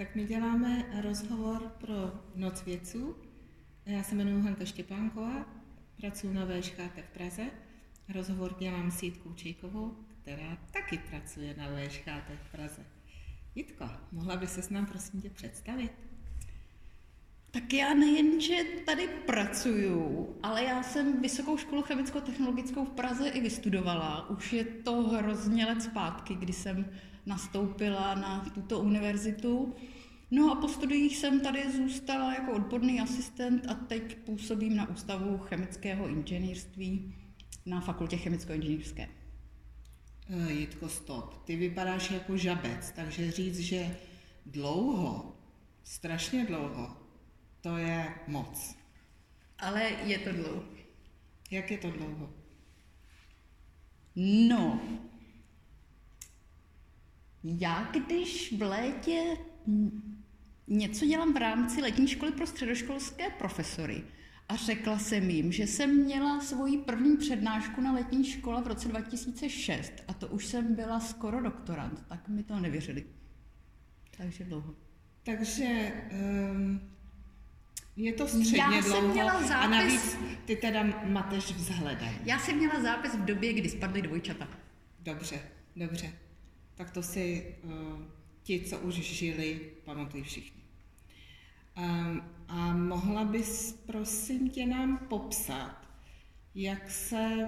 Tak my děláme rozhovor pro Noc vědců. Já se jmenuji Hanka Štěpánková, pracuji na VŠKT v Praze. Rozhovor dělám s Jitkou Čejkovou, která taky pracuje na VŠKT v Praze. Jitko, mohla by se s nám prosím tě představit? Tak já nejen, že tady pracuju, ale já jsem Vysokou školu chemicko-technologickou v Praze i vystudovala. Už je to hrozně let zpátky, kdy jsem nastoupila na tuto univerzitu. No a po studiích jsem tady zůstala jako odborný asistent a teď působím na Ústavu chemického inženýrství na fakultě chemicko-inženýrské. Eh, Jitko, stop. Ty vypadáš jako žabec, takže říct, že dlouho, strašně dlouho, to je moc. Ale je to dlouho. Jak je to dlouho? No, já když v létě něco dělám v rámci letní školy pro středoškolské profesory a řekla jsem jim, že jsem měla svoji první přednášku na letní škole v roce 2006 a to už jsem byla skoro doktorant, tak mi to nevěřili. Takže dlouho. Takže um, je to středně Já dlouho jsem měla a zápis- navíc ty teda mateš vzhledem. Já jsem měla zápis v době, kdy spadly dvojčata. Dobře, dobře. Tak to si uh, ti, co už žili, pamatují všichni. Um, a mohla bys, prosím tě, nám popsat, jak se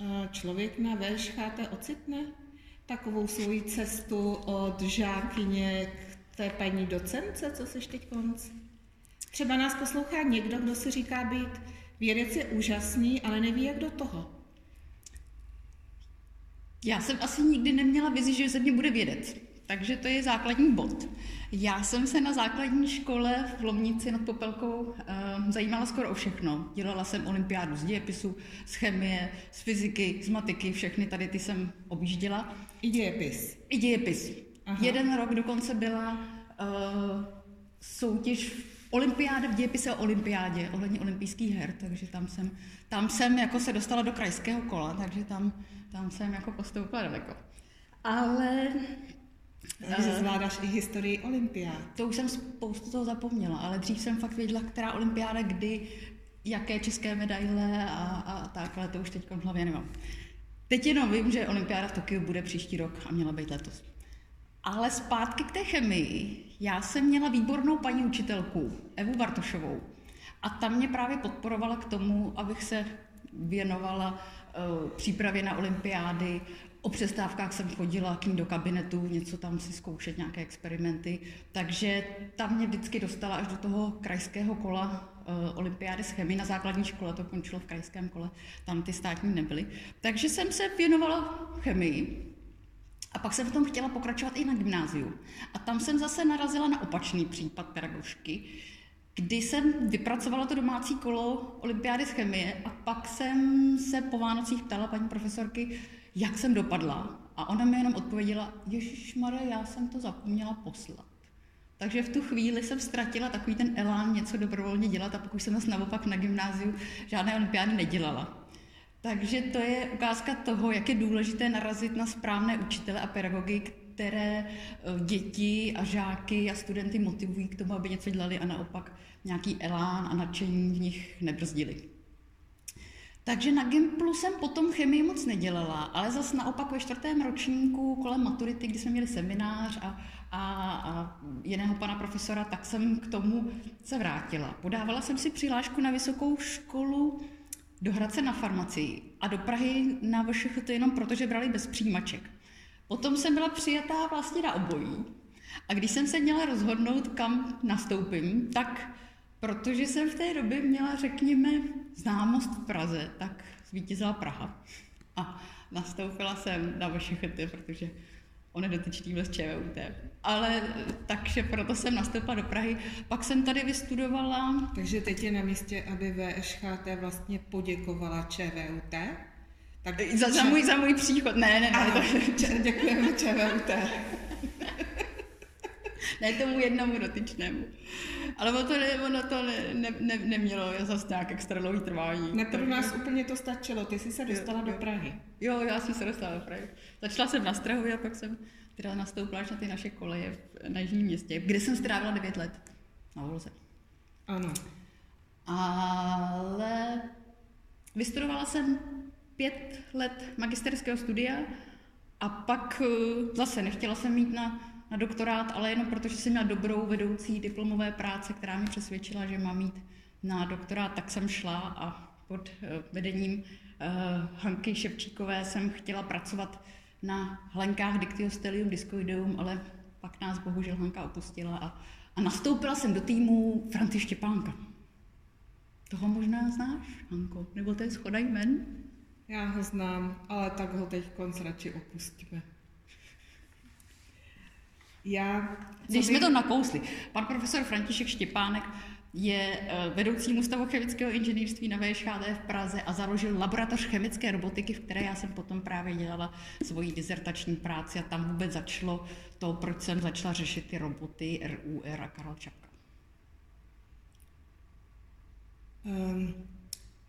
uh, člověk na VŠHT ocitne? Takovou svoji cestu od žákyně k té paní docence, co jsi teď konc? Třeba nás poslouchá někdo, kdo si říká být vědec je úžasný, ale neví, jak do toho. Já jsem asi nikdy neměla vizi, že ze mě bude vědec. Takže to je základní bod. Já jsem se na základní škole v Lomnici nad Popelkou uh, zajímala skoro o všechno. Dělala jsem olympiádu z dějepisu, z chemie, z fyziky, z matiky, všechny tady ty jsem objížděla. I dějepis. I dějepis. Aha. Jeden rok dokonce byla uh, soutěž olympiáda v dějepise o olympiádě, ohledně olympijských her, takže tam jsem, tam jsem jako se dostala do krajského kola, takže tam, tam jsem jako postoupila daleko. Ale Takže zvládáš i historii olympiád. to už jsem spoustu toho zapomněla, ale dřív jsem fakt věděla, která olympiáda, kdy, jaké české medaile a, a tak, ale to už teď v hlavě nemám. Teď jenom vím, že olympiáda v Tokiu bude příští rok a měla být letos. Ale zpátky k té chemii. Já jsem měla výbornou paní učitelku, Evu Bartošovou. A ta mě právě podporovala k tomu, abych se věnovala uh, přípravě na olympiády. O přestávkách jsem chodila k ní do kabinetu, něco tam si zkoušet, nějaké experimenty. Takže tam mě vždycky dostala až do toho krajského kola uh, olympiády z chemii. Na základní škole to končilo v krajském kole, tam ty státní nebyly. Takže jsem se věnovala chemii. A pak jsem v tom chtěla pokračovat i na gymnáziu. A tam jsem zase narazila na opačný případ pedagožky, kdy jsem vypracovala to domácí kolo olympiády z chemie a pak jsem se po Vánocích ptala paní profesorky, jak jsem dopadla. A ona mi jenom odpověděla, Ježíš já jsem to zapomněla poslat. Takže v tu chvíli jsem ztratila takový ten elán něco dobrovolně dělat a pokud jsem zase naopak na gymnáziu žádné olympiády nedělala. Takže to je ukázka toho, jak je důležité narazit na správné učitele a pedagogy, které eh, děti a žáky a studenty motivují k tomu, aby něco dělali a naopak nějaký elán a nadšení v nich nebrzdili. Takže na Gimplu jsem potom chemii moc nedělala, ale zase naopak ve čtvrtém ročníku kolem maturity, kdy jsme měli seminář a, a, a jiného pana profesora, tak jsem k tomu se vrátila. Podávala jsem si přihlášku na vysokou školu do Hradce na farmacii a do Prahy na VŠHT jenom proto, že brali bez přijímaček. Potom jsem byla přijatá vlastně na obojí. A když jsem se měla rozhodnout, kam nastoupím, tak protože jsem v té době měla, řekněme, známost v Praze, tak zvítězila Praha. A nastoupila jsem na VŠHT, protože on je dotyčný byl z ČVUT. Ale takže proto jsem nastoupila do Prahy. Pak jsem tady vystudovala Takže teď je na místě, aby VŠHT vlastně poděkovala ČVUT. Tak za, za, můj, za můj příchod. Ne, ne, ne. Ano, to- děkujeme ČVUT. ne tomu jednomu dotyčnému. Ale ono to, ne, ono to ne, ne, ne, nemělo zase nějak extra dlouhý trvání. Ne, pro nás úplně to stačilo, ty jsi se dostala jo, do Prahy. Jo, já jsem se dostala do Prahy. Začala jsem na Strahově a pak jsem teda nastoupila na ty naše koleje v, na Jižním městě, kde jsem strávila 9 let na Volze. Ano. Ale vystudovala jsem pět let magisterského studia a pak eh, zase nechtěla jsem mít na, na doktorát, ale jenom protože jsem měla dobrou vedoucí diplomové práce, která mi přesvědčila, že mám mít na doktorát, tak jsem šla a pod eh, vedením uh, Hanky Ševčíkové jsem chtěla pracovat na hlenkách Dictyostelium discoideum, ale pak nás bohužel Hanka opustila a, a nastoupila jsem do týmu Franty Štěpánka. Toho možná znáš, Hanko? Nebo to je schoda jmen? Já ho znám, ale tak ho teď konc radši opustíme. Já, Když jsme to nakousli, pan profesor František Štěpánek je eh, vedoucí Ústavu chemického inženýrství na VŠHT v Praze a založil laboratoř chemické robotiky, v které já jsem potom právě dělala svoji dizertační práci a tam vůbec začalo to, proč jsem začala řešit ty roboty RUR a Karel Čapka. Um,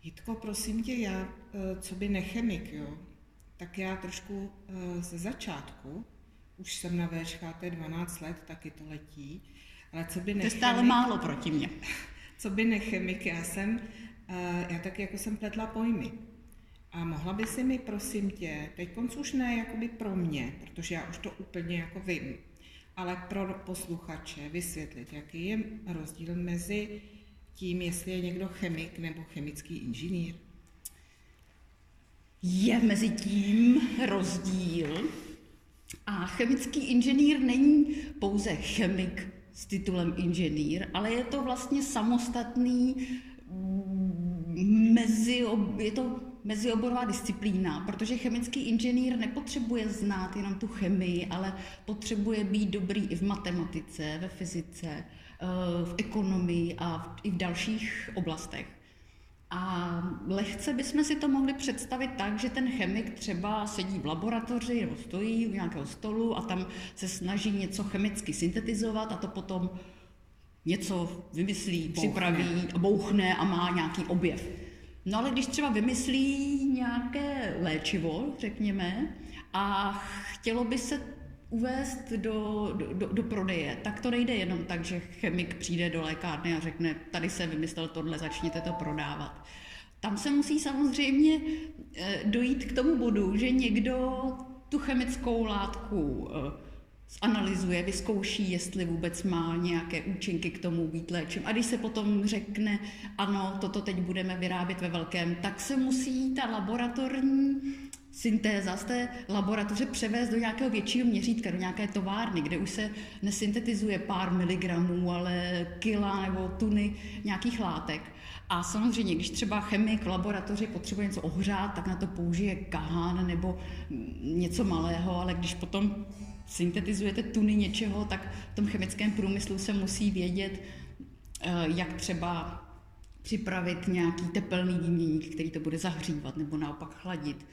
Jitko, prosím tě, já, eh, co by nechemik, jo, tak já trošku eh, ze začátku, už jsem na VŠHT 12 let, taky to letí, ale co by nechemik... To je stále málo proti mně. Co by nechemik, já jsem, eh, já taky jako jsem pletla pojmy. A mohla by si mi, prosím tě, teď konc už ne jakoby pro mě, protože já už to úplně jako vím, ale pro posluchače vysvětlit, jaký je rozdíl mezi tím, jestli je někdo chemik nebo chemický inženýr? Je mezi tím rozdíl. A chemický inženýr není pouze chemik s titulem inženýr, ale je to vlastně samostatný mezi, je to mezioborová disciplína, protože chemický inženýr nepotřebuje znát jenom tu chemii, ale potřebuje být dobrý i v matematice, ve fyzice, Eh, v ekonomii a i v dalších oblastech. A lehce bychom si to mohli představit tak, že ten chemik třeba sedí v laboratoři nebo stojí u nějakého stolu a tam se snaží něco chemicky syntetizovat a to potom něco vymyslí, bouchne. připraví, bouchne a má nějaký objev. No ale když třeba vymyslí nějaké léčivo, řekněme, a chtělo by se uvést do, do, do prodeje, tak to nejde jenom tak, že chemik přijde do lékárny a řekne, tady se vymyslel tohle, začněte to prodávat. Tam se musí samozřejmě eh, dojít k tomu bodu, že někdo tu chemickou látku eh, zanalizuje, vyzkouší, jestli vůbec má nějaké účinky k tomu být léčím. A když se potom řekne, ano, toto teď budeme vyrábět ve velkém, tak se musí ta laboratorní syntéza z té laboratoře převést do nějakého většího měřítka, do nějaké továrny, kde už se nesyntetizuje pár miligramů, ale kila nebo tuny nějakých látek. A samozřejmě, když třeba chemik v laboratoři potřebuje něco ohřát, tak na to použije kahán nebo něco malého, ale když potom syntetizujete tuny něčeho, tak v tom chemickém průmyslu se musí vědět, eh, jak třeba připravit nějaký tepelný výměník, který to bude zahřívat nebo naopak chladit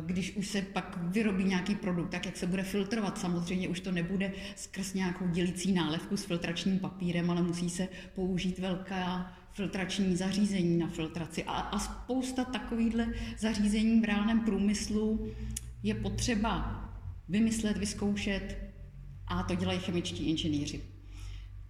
když už se pak vyrobí nějaký produkt, tak jak se bude filtrovat. Samozřejmě už to nebude skrz nějakou dělící nálevku s filtračním papírem, ale musí se použít velká filtrační zařízení na filtraci. A, a spousta takovýchhle zařízení v reálném průmyslu je potřeba vymyslet, vyzkoušet a to dělají chemičtí inženýři.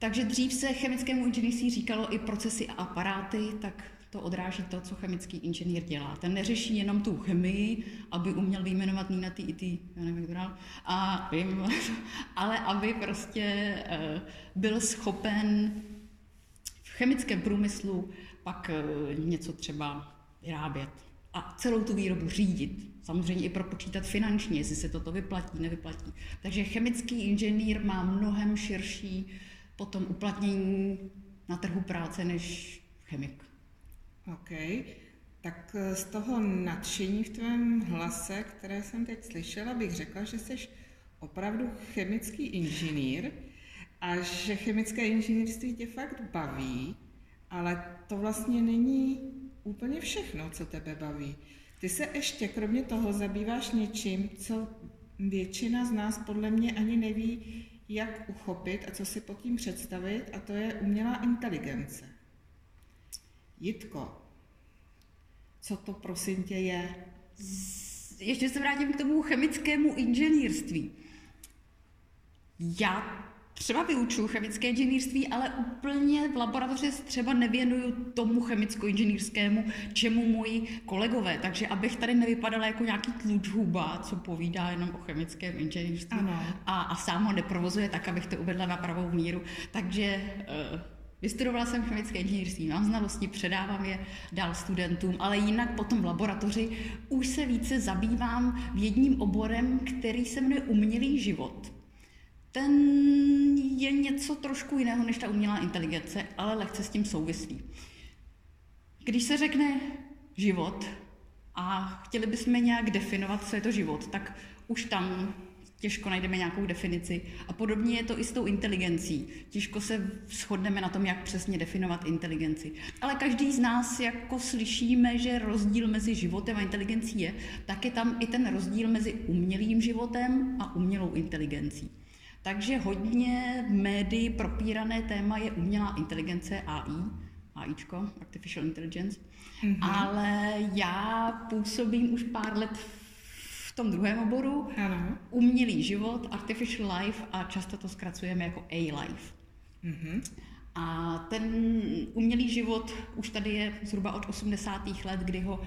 Takže dřív se chemickému inženýrství říkalo i procesy a aparáty, tak to odráží to, co chemický inženýr dělá. Ten neřeší jenom tu chemii, aby uměl vyjmenovat Nina ty i ty, já nevím, jak to a, ale aby prostě eh, byl schopen v chemickém průmyslu pak eh, něco třeba vyrábět a celou tu výrobu řídit. Samozřejmě i propočítat finančně, jestli se toto vyplatí, nevyplatí. Takže chemický inženýr má mnohem širší potom uplatnění na trhu práce než chemik. OK. Tak eh, z toho nadšení v tvém hlase, které jsem teď slyšela, bych řekla, že jsi opravdu chemický inženýr a že chemické inženýrství tě fakt baví, ale to vlastně není úplně všechno, co tebe baví. Ty se ještě kromě toho zabýváš něčím, co většina z nás podle mě ani neví, jak uchopit a co si pod tím představit, a to je umělá inteligence. Jitko, co to prosím tě je? Ještě se vrátím k tomu chemickému inženýrství. Já třeba vyučuju chemické inženýrství, ale úplně v laboratoři se třeba nevěnuju tomu chemicko-inženýrskému, čemu moji kolegové. Takže abych tady nevypadala jako nějaký tlučhuba, co povídá jenom o chemickém inženýrství Ano. a, a sám ho neprovozuje tak, abych to uvedla na pravou míru. Takže uh, Vystudovala jsem chemické inženýrství, mám znalosti, předávám je dál studentům, ale jinak potom v laboratoři už se více zabývám jedním oborem, který se jmenuje umělý život. Ten je něco trošku jiného než ta umělá inteligence, ale lehce s tím souvislí. Když se řekne život a chtěli bychom nějak definovat, co je to život, tak už tam těžko najdeme nějakou definici. A podobně je to i s tou inteligencí. Těžko se shodneme na tom, jak přesně definovat inteligenci. Ale každý z nás jako slyšíme, že rozdíl mezi životem a inteligencí je, tak je tam i ten rozdíl mezi umělým životem a umělou inteligencí. Takže hodně v médii propírané téma je umělá inteligence AI, AIčko, Artificial Intelligence, mm-hmm. ale já působím už pár let v tom druhém oboru, Ano. umělý život, artificial life a často to zkracujeme jako A-life. Mhm. A ten umělý život už tady je zhruba od 80. let, kdy ho uh,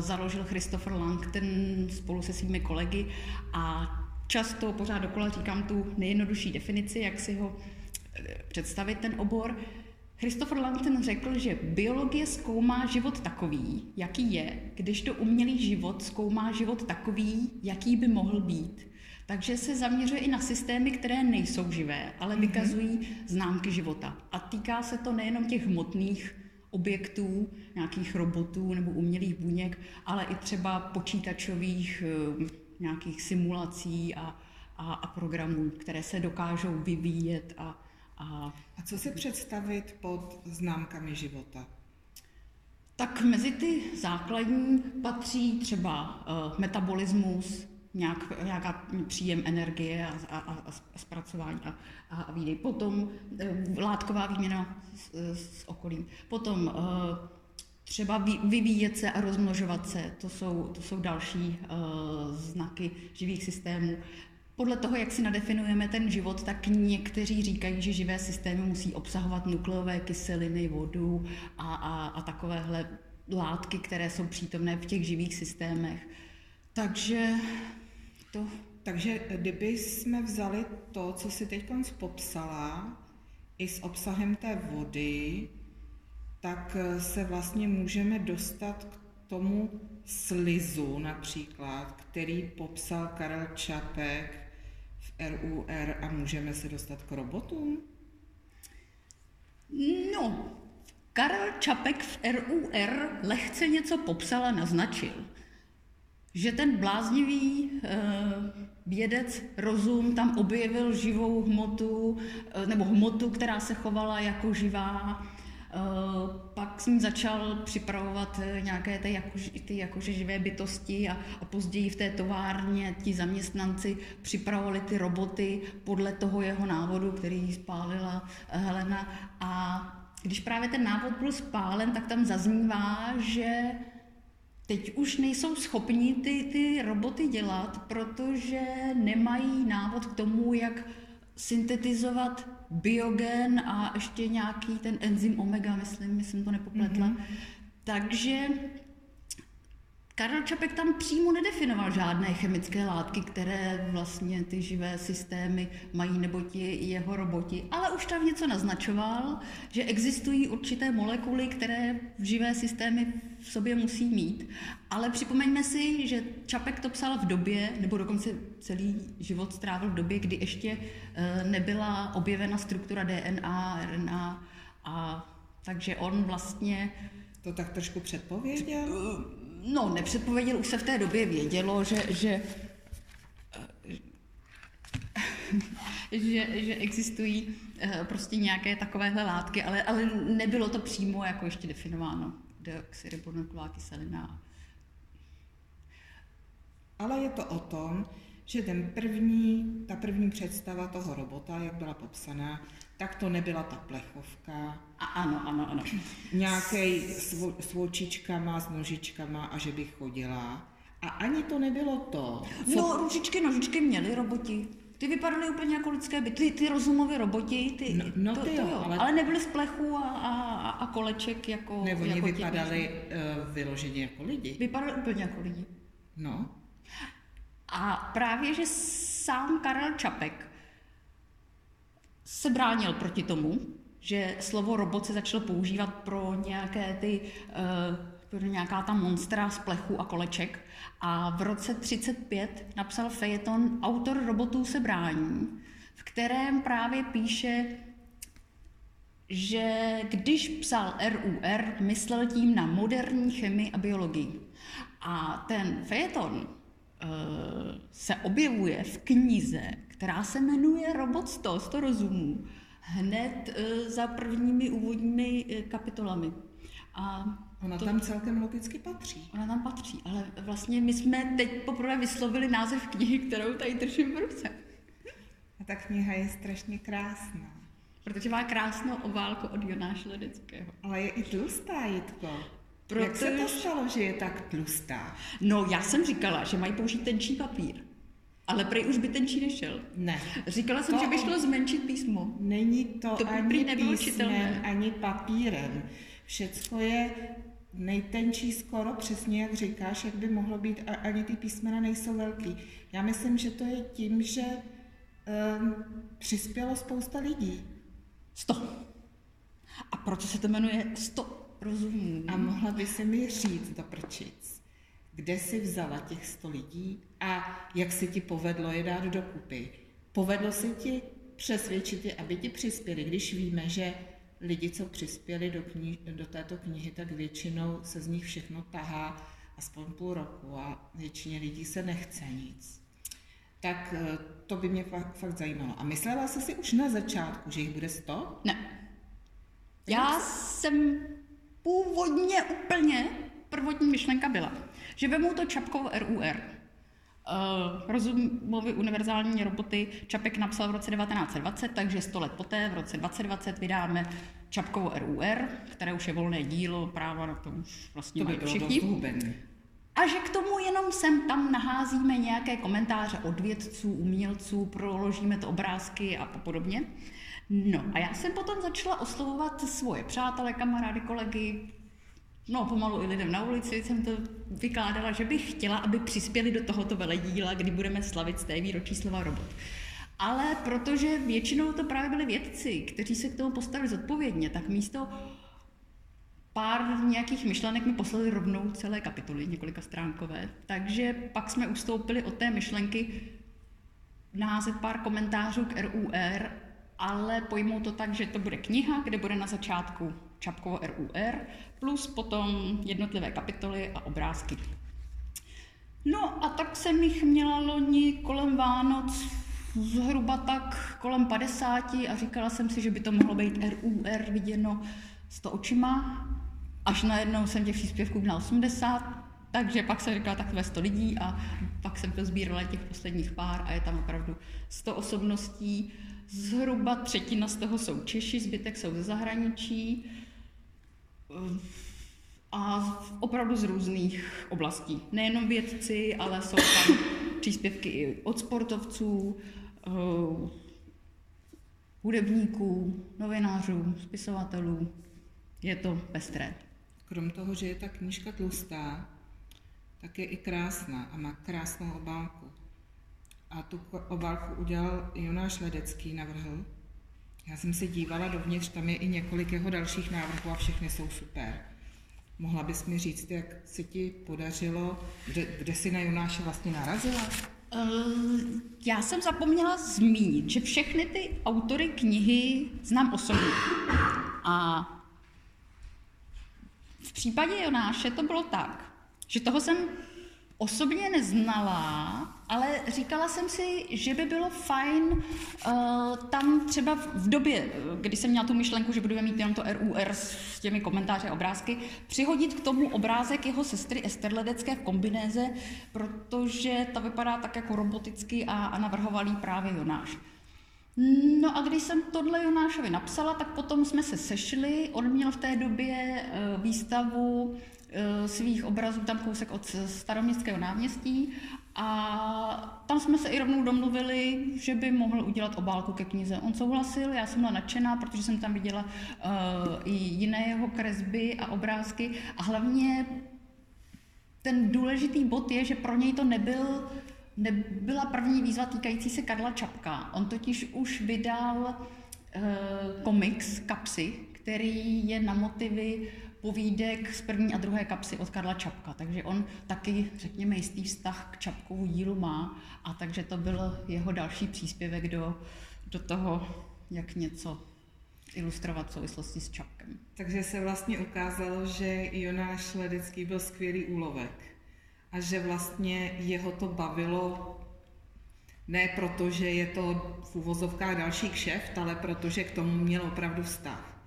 založil Christopher Lang, ten spolu se svými kolegy a často pořád dokola říkám tu nejjednodušší definici, jak si ho eh, představit ten obor. Christopher Langton řekl, že biologie zkoumá život takový, jaký je, když to umělý život zkoumá život takový, jaký by mohl být. Takže se zaměřuje i na systémy, které nejsou živé, ale vykazují známky života. A týká se to nejenom těch hmotných objektů, nějakých robotů nebo umělých buněk, ale i třeba počítačových eh, nějakých simulací a, a, a programů, které se dokážou vyvíjet a, a A co si představit pod známkami života? Tak mezi ty základní patří třeba uh, metabolismus, nějak, nějaká příjem energie a, a, a, a zpracování a, a, a výdej. Potom uh, látková výměna s, s okolím. Potom uh, třeba vy, vyvíjet se a rozmnožovat se, to jsou, to jsou další uh, znaky živých systémů. Podle toho, jak si nadefinujeme ten život, tak někteří říkají, že živé systémy musí obsahovat nukleové kyseliny, vodu a, a, a takovéhle látky, které jsou přítomné v těch živých systémech. Takže to... Takže kdyby jsme vzali to, co si teď popsala, i s obsahem té vody, tak se vlastně můžeme dostat k tomu slizu například, který popsal Karel Čapek v RUR a můžeme se dostat k robotům? No, Karel Čapek v RUR lehce něco popsal a naznačil. Že ten bláznivý e, vědec rozum tam objevil živou hmotu, e, nebo hmotu, která se chovala jako živá, pak jsem začal připravovat nějaké ty, jako, ty jakože živé bytosti a, a později v té továrně ti zaměstnanci připravovali ty roboty podle toho jeho návodu, který spálila Helena. A když právě ten návod byl spálen, tak tam zaznívá, že teď už nejsou schopni ty, ty roboty dělat, protože nemají návod k tomu, jak syntetizovat biogen a ještě nějaký ten enzym omega, myslím, myslím to nepopletla. Mm-hmm. Takže Karel Čapek tam přímo nedefinoval žádné chemické látky, které vlastně ty živé systémy mají, nebo ti jeho roboti, ale už tam něco naznačoval, že existují určité molekuly, které živé systémy v sobě musí mít. Ale připomeňme si, že Čapek to psal v době, nebo dokonce celý život strávil v době, kdy ještě eh, nebyla objevena struktura DNA, RNA, a takže on vlastně to tak trošku předpověděl? No, nepředpověděl, už se v té době vědělo, že, že, že, že existují eh, prostě nějaké takovéhle látky, ale, ale nebylo to přímo jako ještě definováno. Deoxyribonukleová kyselina. Ale je to o tom, že ten první, ta první představa toho robota, jak byla popsaná, tak to nebyla ta plechovka. A ano, ano, ano. Nějaký s, s očičkama, s nožičkama a že by chodila. A ani to nebylo to. Co... No, ručičky, nožičky měly roboti. Ty vypadaly úplně jako lidské byty, ty, ty rozumové roboti, ty, no, no to, ty to jo, jo, ale... ale nebyly z plechu a, a, a koleček jako Nebo jako vypadali uh, vyloženě jako lidi. Vypadaly úplně jako lidi. No. A právě, že sám Karel Čapek se bránil proti tomu, že slovo robot se začalo používat pro nějaké ty, uh, pro nějaká ta monstra z plechu a koleček. A v roce 35 napsal fejeton Autor robotů se brání, v kterém právě píše, že když psal RUR, myslel tím na moderní chemii a biologii. A ten fejeton se objevuje v knize, která se jmenuje Robot 100, 100 rozumů, hned uh, za prvními úvodními uh, kapitolami. A ona to, tam celkem logicky patří. Ona tam patří, ale vlastně my jsme teď poprvé vyslovili název knihy, kterou tady držím v ruce. A ta kniha je strašně krásná. Protože má krásnou obálku od Jonáše Ledeckého. Ale je i tlustá, Jitko. Proto Jak se to stalo, že je tak tlustá? No, já jsem říkala, že mají použít tenčí papír. Ale prej už by tenčí nešel. Ne. Říkala jsem, to že by šlo zmenšit písmo. Není to, to ani písmem, ani papírem. Všecko je nejtenčí skoro přesně, jak říkáš, jak by mohlo být, a ani ty písmena nejsou velký. Já myslím, že to je tím, že um, přispělo spousta lidí. Sto. A proč se to jmenuje sto rozumů? A mohla by se mi říct do prčic, kde jsi vzala těch sto lidí a jak se ti povedlo je dát dokupy. Povedlo se ti přesvědčit je, aby ti přispěli, když víme, že lidi, co přispěli do, kni- do této knihy, tak většinou se z nich všechno tahá aspoň půl roku a většině lidí se nechce nic. Tak eh, to by mě fakt, fakt zajímalo. A myslela jsi si už na začátku, že jich bude sto? Ne. Já jsem původně úplně, prvotní myšlenka byla, že vemu to čapkou RUR. Uh, rozumový univerzální roboty Čapek napsal v roce 1920, takže 100 let poté, v roce 2020, vydáme Čapkovou RUR, které už je volné dílo, práva na to už vlastně to by mají všichni. A že k tomu jenom sem tam naházíme nějaké komentáře od vědců, umělců, proložíme to obrázky a podobně. No a já jsem potom začala oslovovat svoje přátelé, kamarády, kolegy, no pomalu i lidem na ulici jsem to vykládala, že bych chtěla, aby přispěli do tohoto veledíla, kdy budeme slavit z té výročí slova robot. Ale protože většinou to právě byli vědci, kteří se k tomu postavili zodpovědně, tak místo pár nějakých myšlenek mi poslali rovnou celé kapitoly, několika stránkové. Takže pak jsme ustoupili od té myšlenky název pár komentářů k RUR, ale pojmou to tak, že to bude kniha, kde bude na začátku čapkovo RUR, plus potom jednotlivé kapitoly a obrázky. No a tak jsem jich měla loni kolem Vánoc zhruba tak kolem 50 a říkala jsem si, že by to mohlo být RUR viděno s to očima, až najednou jsem těch příspěvků měla 80, takže pak jsem říkala takové 100 lidí a pak jsem to sbírala těch posledních pár a je tam opravdu 100 osobností. Zhruba třetina z toho jsou Češi, zbytek jsou ze zahraničí a opravdu z různých oblastí. Nejenom vědci, ale jsou tam příspěvky i od sportovců, uh, hudebníků, novinářů, spisovatelů. Je to pestré. Krom toho, že je ta knížka tlustá, tak je i krásná a má krásnou obálku. A tu obálku udělal Jonáš Ledecký, navrhl. Já jsem se dívala dovnitř, tam je i několik jeho dalších návrhů a všechny jsou super. Mohla bys mi říct, jak se ti podařilo, kde, kde jsi na Jonáše vlastně narazila? Uh, já jsem zapomněla zmínit, že všechny ty autory knihy znám osobně. A v případě Jonáše to bylo tak, že toho jsem osobně neznala, ale říkala jsem si, že by bylo fajn uh, tam třeba v době, kdy jsem měla tu myšlenku, že budeme mít jenom to RUR s těmi komentáři a obrázky, přihodit k tomu obrázek jeho sestry Ester Ledecké v kombinéze, protože ta vypadá tak jako roboticky a, a navrhoval jí právě Jonáš. No a když jsem tohle Jonášovi napsala, tak potom jsme se sešli. On měl v té době eh, výstavu svých obrazů tam kousek od staroměstského náměstí a tam jsme se i rovnou domluvili, že by mohl udělat obálku ke knize. On souhlasil, já jsem byla nadšená, protože jsem tam viděla uh, i jiné jeho kresby a obrázky a hlavně ten důležitý bod je, že pro něj to nebyl nebyla první výzva týkající se Karla Čapka. On totiž už vydal uh, komiks Kapsy, který je na motivy povídek z první a druhé kapsy od Karla Čapka. Takže on taky, řekněme, jistý vztah k Čapkovu dílu má a takže to byl jeho další příspěvek do, do toho, jak něco ilustrovat v souvislosti s Čapkem. Takže se vlastně ukázalo, že Jonáš Ledecký byl skvělý úlovek a že vlastně jeho to bavilo ne proto, že je to v úvozovkách další kšeft, ale protože k tomu měl opravdu vztah.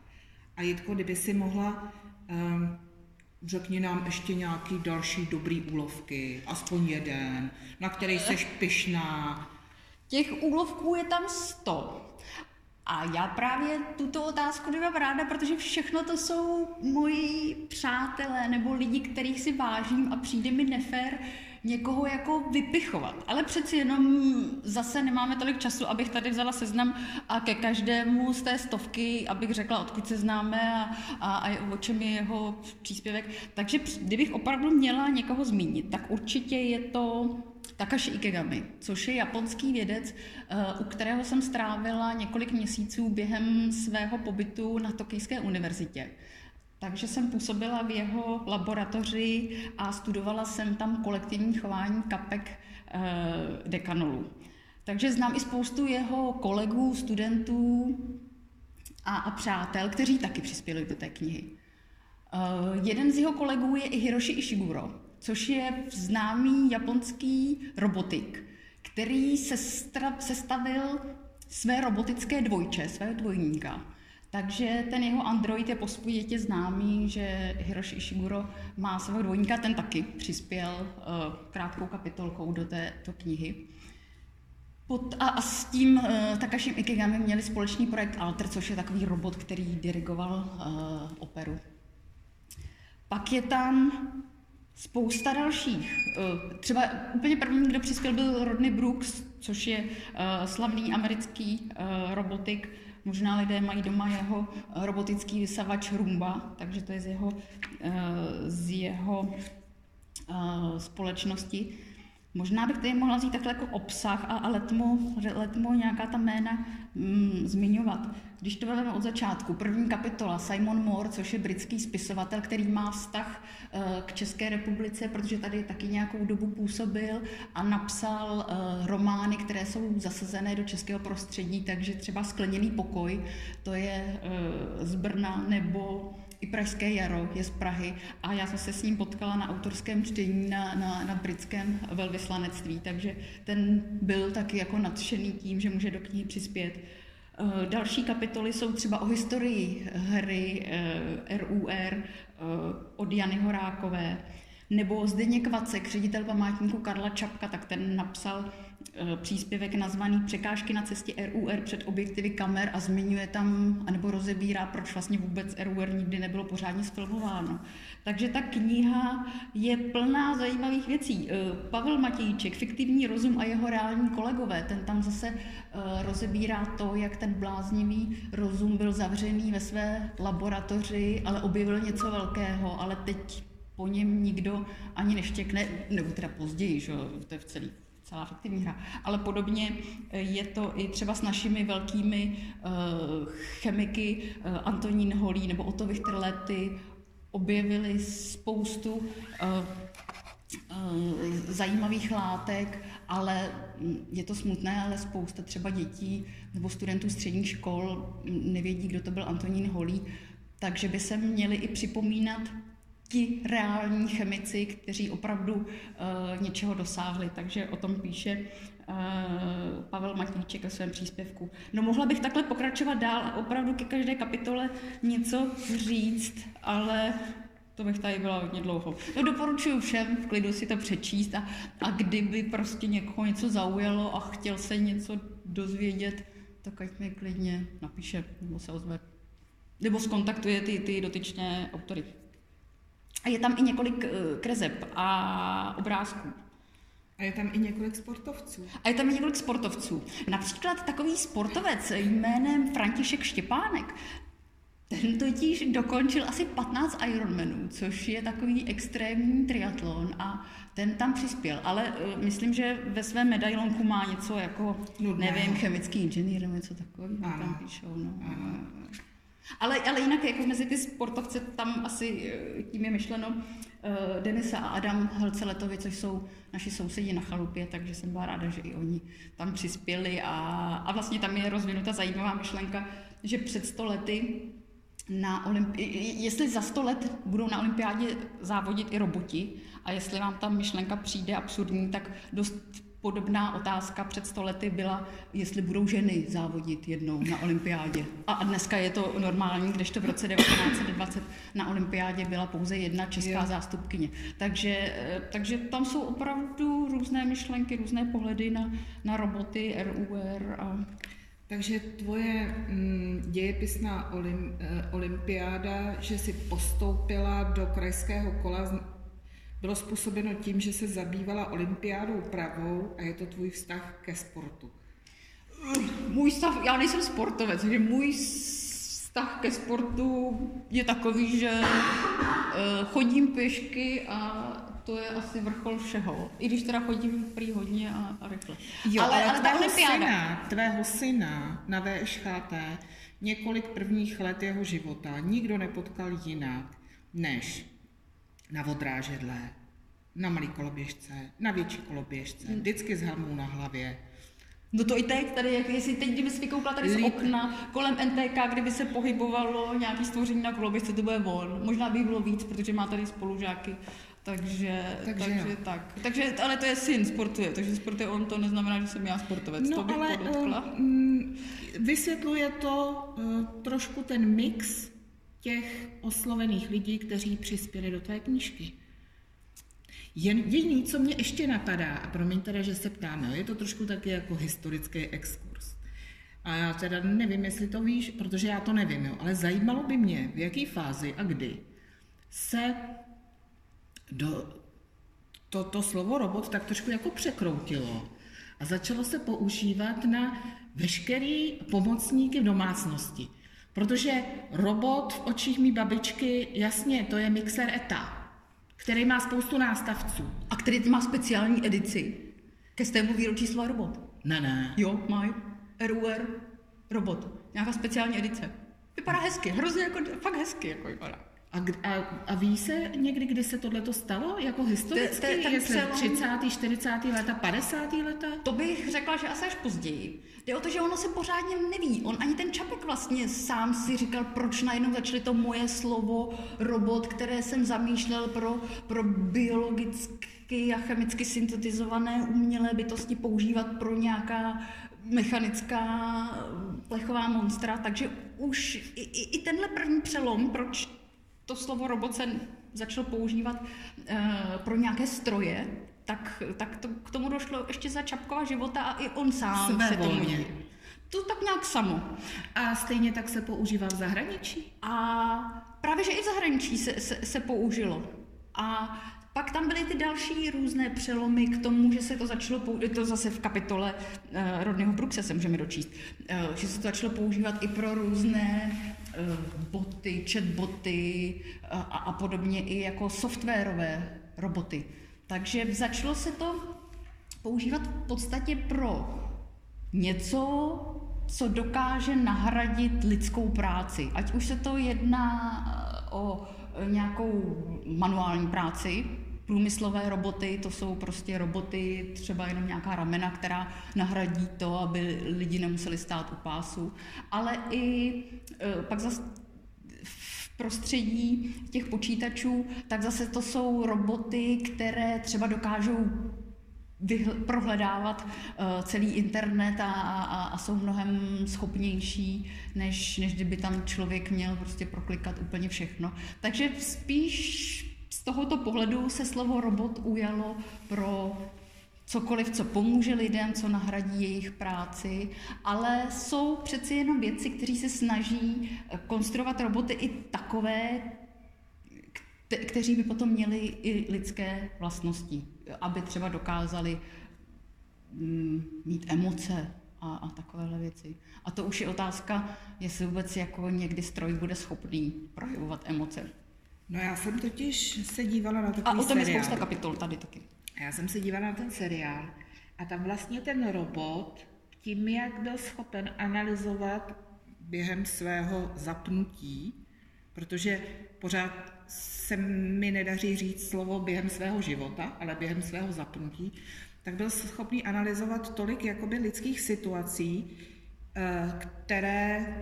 A Jitko, kdyby si mohla, řekni nám ještě nějaký další dobrý úlovky, aspoň jeden, na který jsi pyšná. Těch úlovků je tam sto. A já právě tuto otázku nemám ráda, protože všechno to jsou moji přátelé nebo lidi, kterých si vážím a přijde mi nefér někoho jako vypichovat. Ale přeci jenom zase nemáme tolik času, abych tady vzala seznam a ke každému z té stovky, abych řekla, odkud se známe a, a, a o čem je jeho příspěvek. Takže kdybych opravdu měla někoho zmínit, tak určitě je to Takashi Ikegami, což je japonský vědec, eh, u kterého jsem strávila několik měsíců během svého pobytu na Tokijské univerzitě. Takže jsem působila v jeho laboratoři a studovala jsem tam kolektivní chování kapek eh, dekanolu. Takže znám i spoustu jeho kolegů, studentů a, a přátel, kteří taky přispěli do té knihy. Uh, jeden z jeho kolegů je i Hiroshi Ishiguro, což je známý japonský robotik, který sestavil své robotické dvojče, své dvojníka. Takže ten jeho android je pospojetě známý, že Hiroshi Ishiguro má svého dvojníka, ten taky přispěl uh, krátkou kapitolkou do této knihy. Pod, a, a s tím uh, Takashim Ikigami měli společný projekt Alter, což je takový robot, který dirigoval uh, operu. Pak je tam spousta dalších. Eh, třeba úplně první, kdo přispěl, byl Rodney Brooks, což je eh, slavný americký eh, robotik. Možná lidé mají doma jeho robotický vysavač Rumba, takže to je z jeho, z jeho společnosti. Možná bych tady mohla vzít takhle jako obsah a, a letmo, letmo nějaká ta jména mm, zmiňovat. Když to vezmeme od začátku, první kapitola, Simon Moore, což je britský spisovatel, který má vztah uh, k České republice, protože tady taky nějakou dobu působil a napsal uh, romány, které jsou zasazené do českého prostředí, takže třeba Skleněný pokoj, to je uh, z Brna, nebo i Pražské jaro je z Prahy a já jsem se s ním potkala na autorském čtení na, na, na britském velvyslanectví, takže ten byl taky jako nadšený tím, že může do knihy přispět. Eh, další kapitoly jsou třeba o historii hry RUR eh, eh, od Jany Horákové, nebo Zdeněk Vacek, ředitel památníku Karla Čapka, tak ten napsal příspěvek nazvaný Překážky na cestě RUR před objektivy kamer a zmiňuje tam, anebo rozebírá, proč vlastně vůbec RUR nikdy nebylo pořádně sfilmováno. Takže ta kniha je plná zajímavých věcí. Eh, Pavel Matějček, Fiktivní rozum a jeho reální kolegové, ten tam zase eh, rozebírá to, jak ten bláznivý rozum byl zavřený ve své laboratoři, ale objevil něco velkého, ale teď po něm nikdo ani neštěkne, nebo teda později, že to je v celý celá fiktivní hra. Ale podobně eh, je to i třeba s našimi velkými uh, chemiky uh, Antonín Holý nebo Otto Wichterlety objevili spoustu zajímavých látek, ale je to smutné, ale spousta třeba dětí nebo studentů středních škol nevědí, kdo to byl Antonín Holý, takže by se měli i připomínat ti reální chemici, kteří opravdu uh, něčeho dosáhli. Takže o tom píše uh, Pavel Matíček ve svém příspěvku. No mohla bych takhle pokračovat dál a opravdu ke každé kapitole něco říct, ale to bych tady byla hodně dlouho. No doporučuji všem v klidu si to přečíst a, a kdyby prostě někoho něco zaujalo a chtěl se něco dozvědět, tak ať mi klidně napíše nebo se ozve. Nebo skontaktuje ty, ty dotyčné autory. A je tam i několik uh, kreseb a obrázků. A je tam i několik sportovců. A je tam i několik sportovců. Například takový sportovec jménem František Štěpánek, ten totiž dokončil asi 15 Ironmanů, což je takový extrémní triatlon a ten tam přispěl. Ale uh, myslím, že ve svém medailonku má něco jako, Nudného. nevím, chemický inženýr nebo něco takového tam píšou. No. Ano. Ale, ale jinak jako mezi ty sportovce tam asi eh, tím je myšleno uh, Denisa a Adam Helceletovi, což jsou naši sousedi na chalupě, takže jsem byla ráda, že i oni tam přispěli. A, a vlastně tam je rozvinuta zajímavá myšlenka, že před sto lety na olympi- jestli za sto let budou na olympiádě závodit i roboti a jestli vám ta myšlenka přijde absurdní, tak dost podobná otázka před sto lety byla, jestli budou ženy závodit jednou na olympiádě. A dneska je to normální, když to v roce 1920 na olympiádě byla pouze jedna česká Jo. zástupkyně. Takže, eh, takže tam jsou opravdu různé myšlenky, různé pohledy na, na roboty, RUR a Takže tvoje mm, dějepisná olim, eh, olympiáda, že si postoupila do krajského kola, bylo způsobeno tím, že se zabývala olympiádou pravou a je to tvůj vztah ke sportu. můj stav, já nejsem sportovec, takže můj vztah ke sportu je takový, že eh, chodím pěšky a to je asi vrchol všeho. I když teda chodím prý hodně a, a rychle. ale, ale ta tvého syna, tvého syna na VŠHT několik prvních let jeho života nikdo nepotkal jinak než na odrážedle, na malý koloběžce, na větší koloběžce, Hmm. vždycky s helmou na hlavě. No to i teď, tady, jak jestli teď, kdyby se vykoukla tady z okna kolem NTK, kdyby se pohybovalo nějaký stvoření na koloběžce, to bude on. Možná by bylo víc, protože má tady spolužáky. Takže, Takže takže, jo. tak. Takže, ale to je syn, sportuje, takže sportuje on, to neznamená, že jsem já sportovec. to No bych ale podotkla. mm, vysvětluje to uh, trošku ten mix těch oslovených lidí, kteří přispěli do tvé knížky. Jen jediný, co mě ještě napadá, a promiň teda, že se ptám, je to trošku taky jako historický exkurs. A já teda nevím, jestli to víš, protože já to nevím, jo, ale zajímalo by mě, v jaké fázi a kdy se do, to, to slovo robot tak trošku jako překroutilo a začalo se používat na veškerý pomocníky v domácnosti. Protože robot v očích mý babičky, jasně, to je mixer ETA, který má spoustu nástavců. A který má speciální edici ke stému výročí slova robot. Ne, ne. Jo, mají. RUR, robot. Nějaká speciální edice. Vypadá hezky, hrozně jako, fakt hezky jako vypadá. A, a, a ví se někdy, kdy se tohle stalo? Jako historicky? To je ten Jestli přelom- 30., 40. leta, 50. leta? To bych řekla, že asi až později. Jde o to, že ono se pořádně neví. On ani ten Čapek vlastně sám si říkal, proč najednou začali to moje slovo robot, které jsem zamýšlel pro, pro biologicky a chemicky syntetizované umělé bytosti používat pro nějaká mechanická plechová monstra. Takže už i, i, i tenhle první přelom, proč to slovo robot se začal používat uh, pro nějaké stroje, tak, tak to, k tomu došlo ještě za Čapkova života a i on sám se tomu. To tak nějak samo. A stejně tak se používá v zahraničí? A právě, že i v zahraničí se, se, se použilo. A pak tam byly ty další různé přelomy k tomu, že se to začalo používat, to zase v kapitole uh, Rodneyho Brookse se můžeme dočíst, uh, že se to začalo používat i pro různé boty, chatboty uh, a, a podobně i jako softwarové roboty. Takže začalo se to používat v podstatě pro něco, co dokáže nahradit lidskou práci. Ať už se to jedná eh, o eh, nějakou manuální práci, průmyslové roboty, to jsou prostě roboty, třeba jenom nějaká ramena, která nahradí to, aby lidi nemuseli stát u pásu, ale i eh, pak zase prostředí těch počítačů, tak zase to jsou roboty, které třeba dokážou vyhl- prohledávat uh, celý internet a, a, a jsou mnohem schopnější, než, než kdyby tam člověk měl prostě proklikat úplně všechno. Takže spíš z tohoto pohledu se slovo robot ujalo pro cokoliv, co pomůže lidem, co nahradí jejich práci, ale jsou přeci jenom věci, kteří se snaží konstruovat roboty i takové, kteří by potom měli i lidské vlastnosti, aby třeba dokázali mm, mít emoce a, a takovéhle věci. A to už je otázka, jestli vůbec jako někdy stroj bude schopný projevovat emoce. No já jsem totiž se dívala na takový A o tom seriál. je spousta kapitol tady taky. Já jsem se dívala na ten seriál a tam vlastně ten robot, tím, jak byl schopen analyzovat během svého zapnutí, protože pořád se mi nedaří říct slovo během svého života, ale během svého zapnutí, tak byl schopný analyzovat tolik jakoby lidských situací, eh, které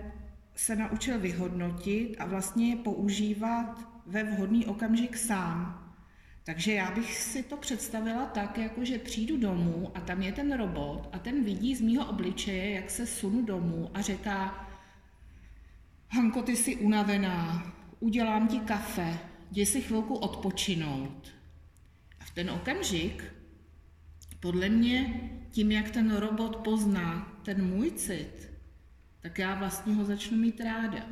se naučil vyhodnotit a vlastně je používat ve vhodný okamžik sám. Takže já bych si to představila tak, jako že přijdu domů a tam je ten robot a ten vidí z mýho obličeje, jak se sunu domů a říká, Hanko, ty jsi unavená, udělám ti kafe, jdi si chvilku odpočinout. A v ten okamžik, podle mě, tím, jak ten robot pozná ten můj cit, tak já vlastně ho začnu mít ráda.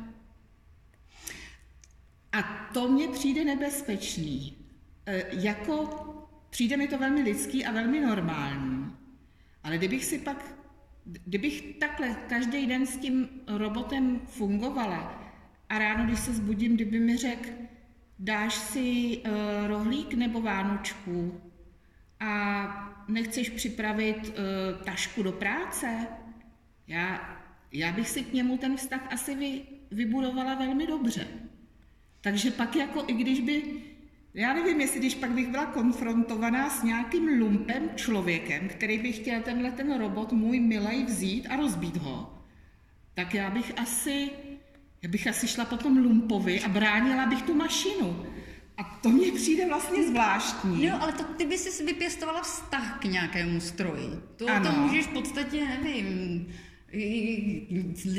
A to mně přijde nebezpečný. E, jako přijde mi to velmi lidský a velmi normální. Ale kdybych si pak, kdybych takhle každý den s tím robotem fungovala a ráno, když se zbudím, kdyby mi řekl, dáš si uh, rohlík nebo vánočku a nechceš připravit uh, tašku do práce, já, já bych si k němu ten vztah asi vy, vybudovala velmi dobře. Takže pak jako, i když by, já nevím, jestli když pak bych byla konfrontovaná s nějakým lumpem člověkem, který by chtěl tenhle ten robot můj milej vzít a rozbít ho, tak já bych asi, já bych asi šla po tom lumpovi a bránila bych tu mašinu. A to mně přijde vlastně zvláštní. No, ale to ty by si vypěstovala vztah k nějakému stroji. To, Ano. to můžeš v podstatě, nevím,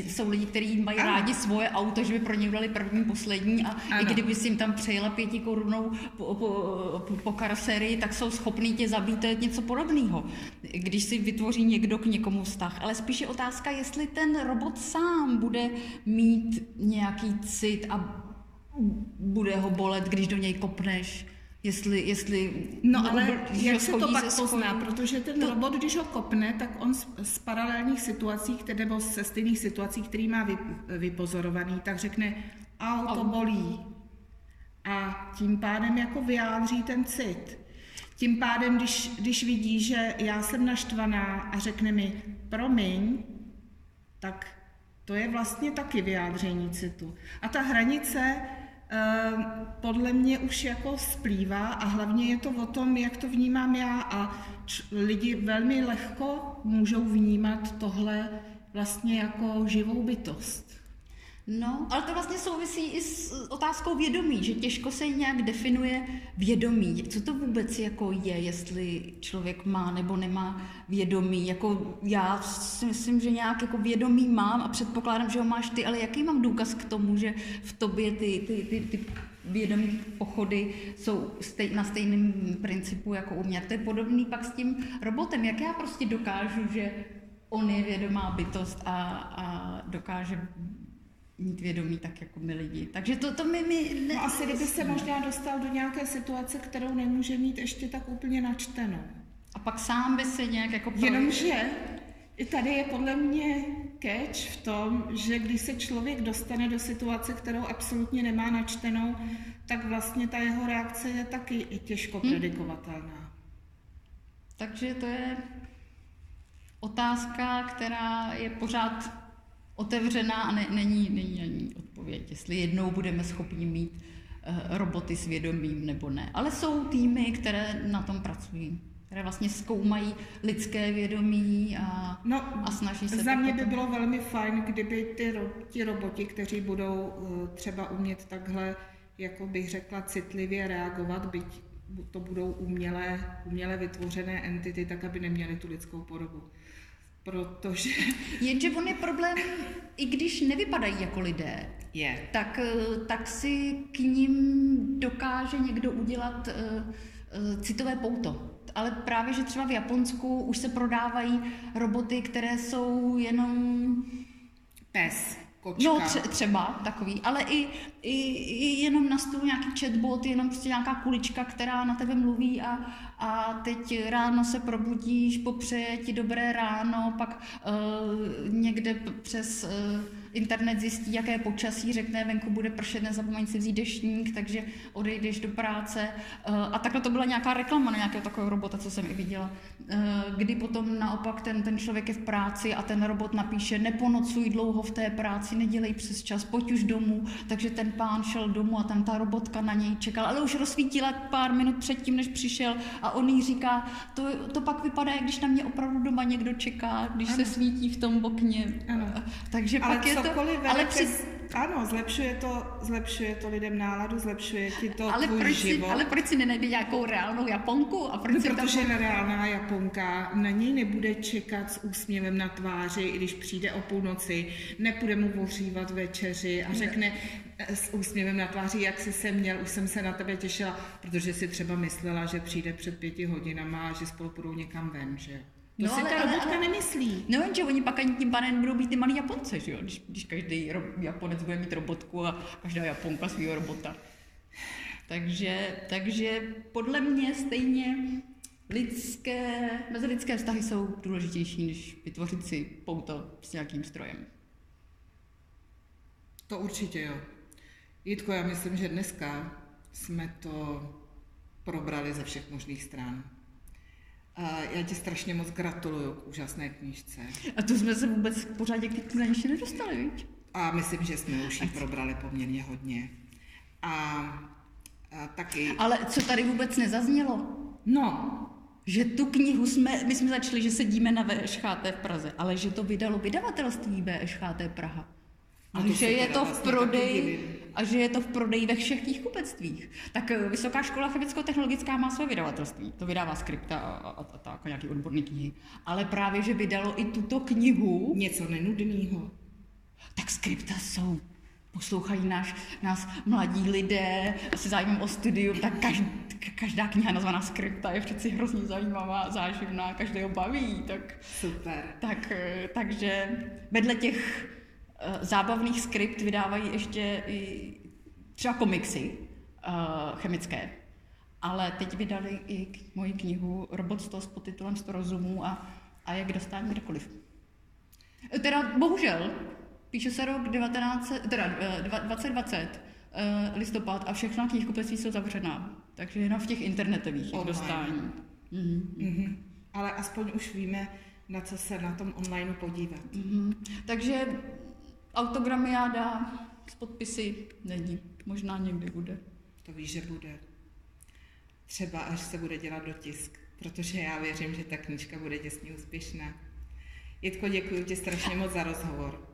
jsou lidi, kteří mají Ano. rádi svoje auto, že by pro ně dali první, poslední a Ano. i kdyby si jim tam přejela pěti korunou po, po, po, karosérii, tak jsou schopní tě zabít, to je něco podobného, když si vytvoří někdo k někomu vztah. Ale spíš je otázka, jestli ten robot sám bude mít nějaký cit a bude ho bolet, když do něj kopneš, jestli, jestli No ale jak se to pak pozná, protože ten To- robot, když ho kopne, tak on z, z paralelních situací, které, nebo ze stejných situací, který má vy, vypozorovaný, tak řekne, au, to bolí. A tím pádem jako vyjádří ten cit. Tím pádem, když, když vidí, že já jsem naštvaná a řekne mi, promiň, tak to je vlastně taky vyjádření citu. A ta hranice podle mě už jako splývá a hlavně je to o tom, jak to vnímám já a lidi velmi lehko můžou vnímat tohle vlastně jako živou bytost. No, ale to vlastně souvisí i s otázkou vědomí, že těžko se nějak definuje vědomí. Co to vůbec jako je, jestli člověk má nebo nemá vědomí? Jako já si myslím, že nějak jako vědomí mám a předpokládám, že ho máš ty, ale jaký mám důkaz k tomu, že v tobě ty, ty, ty, ty vědomí pochody jsou stej, na stejném principu jako u mě. To je podobný pak s tím robotem. Jak já prostě dokážu, že on je vědomá bytost a, a dokáže mít vědomí tak jako my lidi. Takže to, to mi... mi ne, No asi kdyby se možná dostal do nějaké situace, kterou nemůže mít ještě tak úplně načtenou. A pak sám by se nějak jako... pro- Jenomže i tady je podle mě catch v tom, že když se člověk dostane do situace, kterou absolutně nemá načtenou, tak vlastně ta jeho reakce je taky těžko predikovatelná. Takže to je otázka, která je pořád otevřená a ne, není, není ani odpověď, jestli jednou budeme schopni mít uh, roboty s vědomím nebo ne. Ale jsou týmy, které na tom pracují. které vlastně zkoumají lidské vědomí a, No, a snaží se... za mě by potom- bylo velmi fajn, kdyby ty, ro- ti roboti, kteří budou uh, třeba umět takhle, jako bych řekla, citlivě reagovat, byť to budou umělé, uměle vytvořené entity, tak aby neměli tu lidskou podobu. Protože Jenže on je problém, i když nevypadají jako lidé, je. tak, eh, tak si k ním dokáže někdo udělat eh, eh, citové pouto. Ale právě, že třeba v Japonsku už se prodávají roboty, které jsou jenom Pes, kočka. No tře- třeba takový, ale i, i, i jenom na stůl nějaký chatbot, jenom prostě nějaká kulička, která na tebe mluví a, a teď ráno se probudíš, popřeje ti dobré ráno, pak uh, někde přes uh, internet zjistí, jaké počasí, řekne, venku bude pršet, nezapomeň si vzít deštník, takže odejdeš do práce. Uh, a takhle to byla nějaká reklama na nějakého takového robota, co jsem i viděla. Uh, kdy potom naopak ten, ten člověk je v práci a ten robot napíše, neponocuj dlouho v té práci, nedělej přes čas, pojď už domů. Takže ten pán šel domů a tam ta robotka na něj čekala, ale už rozsvítila pár minut předtím, než přišel a on jí říká, to, to pak vypadá, jak když na mě opravdu doma někdo čeká, když ano. se svítí v tom okně. Ano. Takže Ale pak je to... cokoliv vede Ale, při, Ano, zlepšuje to, zlepšuje to lidem náladu, zlepšuje ti to ale, tvůj proč si, život. ale proč si nenajde nějakou reálnou Japonku? A proč No, si tam... protože reálná Japonka na něj nebude čekat s úsměvem na tváři, i když přijde o půlnoci, nepůjde mu ohřívat večeři a řekne eh, s úsměvem na tváři, jak jsi se měl, už jsem se na tebe těšila, protože si třeba myslela, že přijde před pěti hodinama a že spolu půjdou někam ven, že. To No, si ale- ta ale- robotka ale- nemyslí. No jenže oni pak ani tím pádem budou být ty malí Japonce, že jo? Když, když každý ro- Japonec bude mít robotku a každá Japonka svého robota. Takže, takže podle mě stejně lidské, mezilidské vztahy jsou důležitější, než vytvořit si pouto s nějakým strojem. To určitě jo. Jitko, já myslím, že dneska jsme to probrali ze všech možných stran. A já ti strašně moc gratuluju k úžasné knížce. A to jsme se vůbec k pořádě k té ještě nedostali, víš? A myslím, že jsme už ji probrali poměrně hodně. A, a taky, Ale co tady vůbec nezaznělo? no, Že tu knihu jsme, my jsme začali, že sedíme na VŠHT v Praze, ale že to vydalo vydavatelství VŠHT Praha. A No to že se je to v vlastně prodeji, a že je to v prodeji ve všech těch kupectvích. Tak eh, Vysoká škola chemicko-technologická má své vydavatelství. To vydává skripta a, a, a, a tak, a nějaký odborný knihy. Ale právě, že vydalo i tuto knihu, něco nenudného. tak skripta jsou poslouchají náš, nás mladí lidé se zájmem o studium, tak každá, každá kniha nazvaná skripta je přeci hrozně zajímavá, záživná, každého baví, tak, Super. tak, eh, takže vedle těch zábavných skript vydávají ještě i třeba komiksy eh, chemické, ale teď vydali i moji knihu Robot 100 s podtitulem 100 rozumů a, a jak dostání kdekoliv. Teda bohužel, píše se rok 19, teda eh, dva- 2020, eh, listopad a všechna knihkupectví jsou zavřená. Takže jenom v těch internetových Online. dostání. Mhm. Mhm. Ale aspoň už víme, na co se na tom online podívat. Mhm. Takže autogramiáda s podpisy není. Možná někdy bude. To víš, že bude. Třeba až se bude dělat dotisk, protože já věřím, že ta knížka bude děsně úspěšná. Jitko, děkuji ti strašně moc za rozhovor.